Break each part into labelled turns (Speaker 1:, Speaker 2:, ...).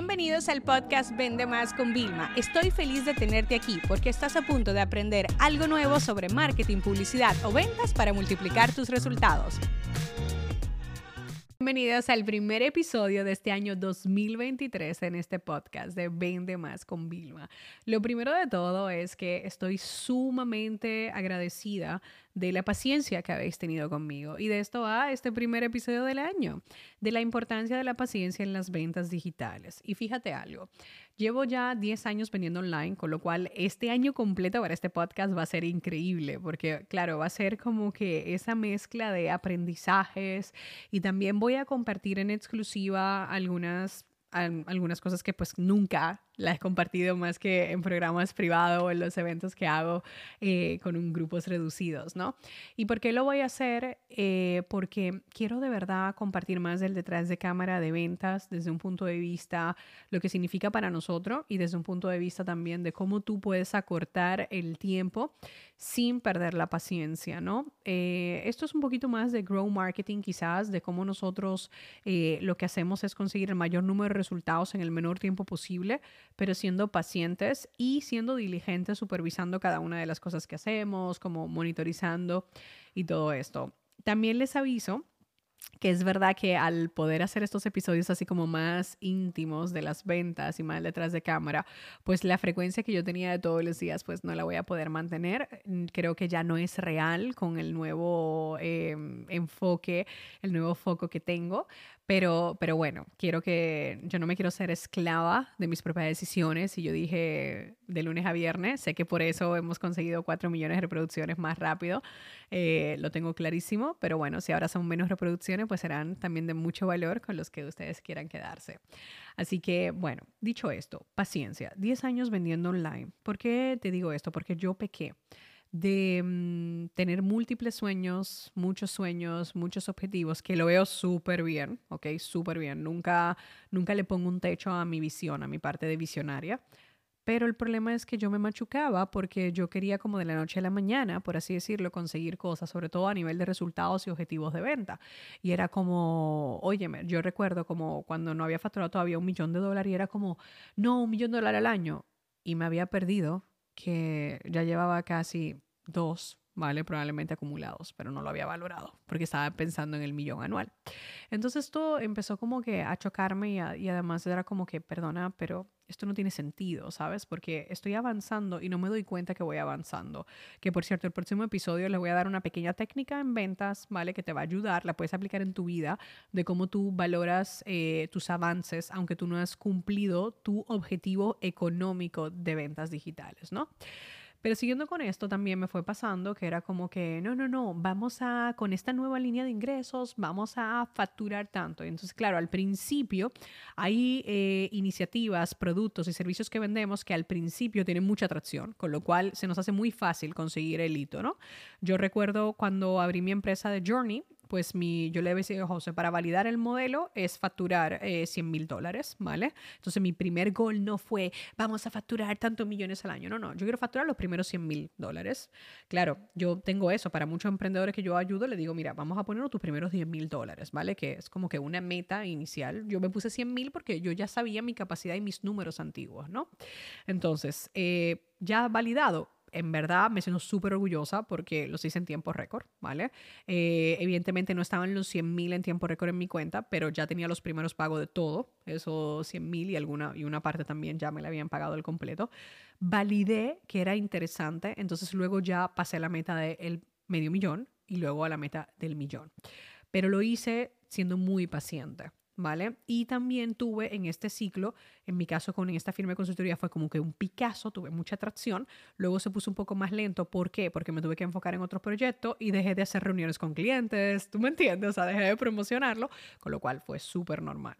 Speaker 1: Bienvenidos al podcast Vende Más con Vilma. Estoy feliz de tenerte aquí porque estás a punto de aprender algo nuevo sobre marketing, publicidad o ventas para multiplicar tus resultados. Bienvenidos al primer episodio de este año 2023 en este podcast de Vende Más con Vilma. Lo primero de todo es que estoy sumamente agradecida de la paciencia que habéis tenido conmigo. Y de esto va este primer episodio del año, de la importancia de la paciencia en las ventas digitales. Y fíjate algo, llevo ya 10 años vendiendo online, con lo cual este año completo para este podcast va a ser increíble, porque claro, va a ser como que esa mezcla de aprendizajes y también voy a compartir en exclusiva algunas algunas cosas que pues nunca la he compartido más que en programas privados o en los eventos que hago eh, con un grupos reducidos, ¿no? ¿Y por qué lo voy a hacer? Eh, porque quiero de verdad compartir más del detrás de cámara de ventas desde un punto de vista lo que significa para nosotros y desde un punto de vista también de cómo tú puedes acortar el tiempo sin perder la paciencia, ¿no? Eh, esto es un poquito más de grow marketing quizás, de cómo nosotros lo que hacemos es conseguir el mayor número de resultados en el menor tiempo posible, pero siendo pacientes y siendo diligentes, supervisando cada una de las cosas que hacemos, como monitorizando y todo esto. También les aviso que es verdad que al poder hacer estos episodios así como más íntimos de las ventas y más detrás de cámara, pues la frecuencia que yo tenía de todos los días, pues no la voy a poder mantener. Mm, creo que ya no es real con el nuevo em, enfoque, el nuevo foco que tengo, pero, pero bueno, quiero que yo no me quiero ser esclava de mis propias decisiones. Y yo dije de lunes a viernes, sé que por eso hemos conseguido 4 millones de reproducciones más rápido. Eh, lo tengo clarísimo, pero bueno, si ahora son menos reproducciones, pues serán también de mucho valor con los que ustedes quieran quedarse. Así que bueno, dicho esto, paciencia. 10 años vendiendo online. ¿Por qué te digo esto? Porque yo pequé de mm, tener múltiples sueños, muchos sueños, muchos objetivos, que lo veo súper bien, ¿ok? Súper bien. Nunca, nunca le pongo un techo a mi visión, a mi parte de visionaria. Pero el problema es que yo me machucaba porque yo quería como de la noche a la mañana, por así decirlo, conseguir cosas, sobre todo a nivel de resultados y objetivos de venta. Y era como, óyeme, yo recuerdo como cuando no había facturado todavía un millón de dólares y era como, no, un millón de dólares al año. Y me había perdido que ya llevaba casi dos, ¿vale? Probablemente acumulados, pero no lo había valorado porque estaba pensando en el millón anual. Entonces esto empezó como que a chocarme y, y además era como que, perdona, pero esto no tiene sentido, ¿sabes? Porque estoy avanzando y no me doy cuenta que voy avanzando. Que por cierto, el próximo episodio les voy a dar una pequeña técnica en ventas, ¿vale? Que te va a ayudar, la puedes aplicar en tu vida, de cómo tú valoras eh, tus avances, aunque tú no has cumplido tu objetivo económico de ventas digitales, ¿no? Pero siguiendo con esto, también me fue pasando que era como que, no, no, no, vamos a, con esta nueva línea de ingresos, vamos a facturar tanto. entonces, claro, al principio hay eh, iniciativas, productos y servicios que vendemos que al principio tienen mucha atracción, con lo cual se nos hace muy fácil conseguir el hito, ¿no? Yo recuerdo cuando abrí mi empresa de Journey, pues mi, yo le decía a José, para validar el modelo es facturar 100 eh, mil dólares, ¿vale? Entonces mi primer gol no fue, vamos a facturar tantos millones al año, no, no, yo quiero facturar los primeros 100 mil dólares. Claro, yo tengo eso, para muchos emprendedores que yo ayudo, le digo, mira, vamos a poner tus primeros 10 mil dólares, ¿vale? Que es como que una meta inicial. Yo me puse 100 mil porque yo ya sabía mi capacidad y mis números antiguos, ¿no? Entonces, eh, ya validado, en verdad me siento súper orgullosa porque los hice en tiempo récord, ¿vale? Eh, evidentemente no estaban los 100 mil en tiempo récord en mi cuenta, pero ya tenía los primeros pagos de todo, esos 100 mil y, alguna, y una parte también ya me la habían pagado el completo. Validé que era interesante, entonces luego ya pasé a la meta del medio millón y luego a la meta del millón. Pero lo hice siendo muy paciente. ¿Vale? Y también tuve en este ciclo, en mi caso con esta firma de consultoría fue como que un Picasso, tuve mucha atracción, luego se puso un poco más lento, ¿por qué? Porque me tuve que enfocar en otros proyectos y dejé de hacer reuniones con clientes, ¿tú me entiendes? O sea, dejé de promocionarlo, con lo cual fue súper normal.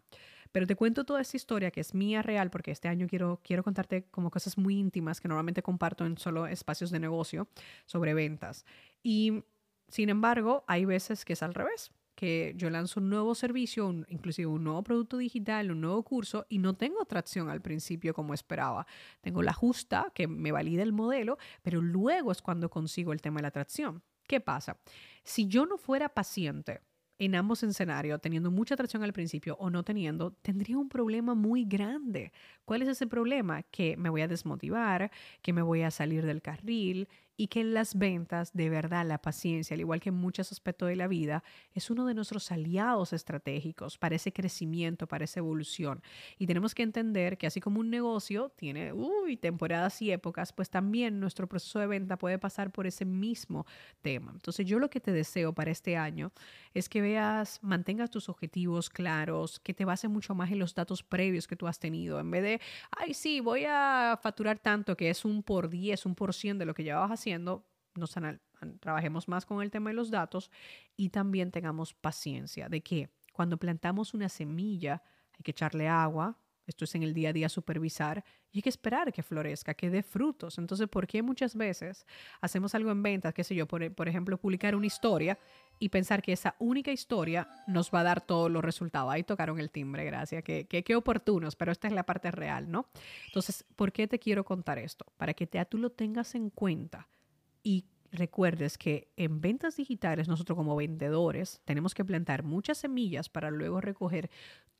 Speaker 1: Pero te cuento toda esta historia que es mía real porque este año quiero, quiero contarte como cosas muy íntimas que normalmente comparto en solo espacios de negocio sobre ventas. Y sin embargo, hay veces que es al revés que yo lanzo un nuevo servicio, inclusive un nuevo producto digital, un nuevo curso y no tengo tracción al principio como esperaba. Tengo la justa que me valida el modelo, pero luego es cuando consigo el tema de la atracción. ¿Qué pasa? Si yo no fuera paciente, en ambos escenarios, teniendo mucha atracción al principio o no teniendo, tendría un problema muy grande. ¿Cuál es ese problema? Que me voy a desmotivar, que me voy a salir del carril y que en las ventas, de verdad, la paciencia, al igual que en muchos aspectos de la vida, es uno de nuestros aliados estratégicos para ese crecimiento, para esa evolución. Y tenemos que entender que así como un negocio tiene uy, temporadas y épocas, pues también nuestro proceso de venta puede pasar por ese mismo tema. Entonces yo lo que te deseo para este año es que veas, mantengas tus objetivos claros, que te bases mucho más en los datos previos que tú has tenido, en vez de, ay, sí, voy a facturar tanto, que es un por 10, un por 100 de lo que llevabas nos trabajemos más con el tema de los datos y también tengamos paciencia de que cuando plantamos una semilla hay que echarle agua, esto es en el día a día supervisar y hay que esperar que florezca, que dé frutos. Entonces, ¿por qué muchas veces hacemos algo en ventas, qué sé yo, por, por, ejemplo, publicar una historia y pensar que esa única historia nos va a dar todos los resultados? Ahí tocaron el timbre, gracias, que, que, oportunos, pero esta es la parte real, ¿no? Entonces, ¿por qué te quiero contar esto? Para que te, tú lo tengas en cuenta y recuerdes que en ventas digitales nosotros como vendedores tenemos que plantar muchas semillas para luego recoger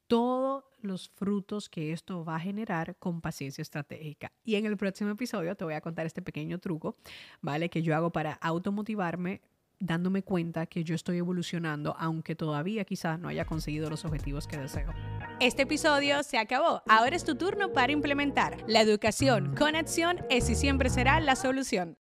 Speaker 1: todos los frutos que esto va a generar con paciencia estratégica. Y en el próximo episodio te voy a contar este pequeño truco, ¿vale? Que yo hago para automotivarme dándome cuenta que yo estoy evolucionando, aunque todavía quizás no haya conseguido los objetivos que deseo.
Speaker 2: Este episodio se acabó. Ahora es tu turno para implementar. La educación con acción es y siempre será la solución.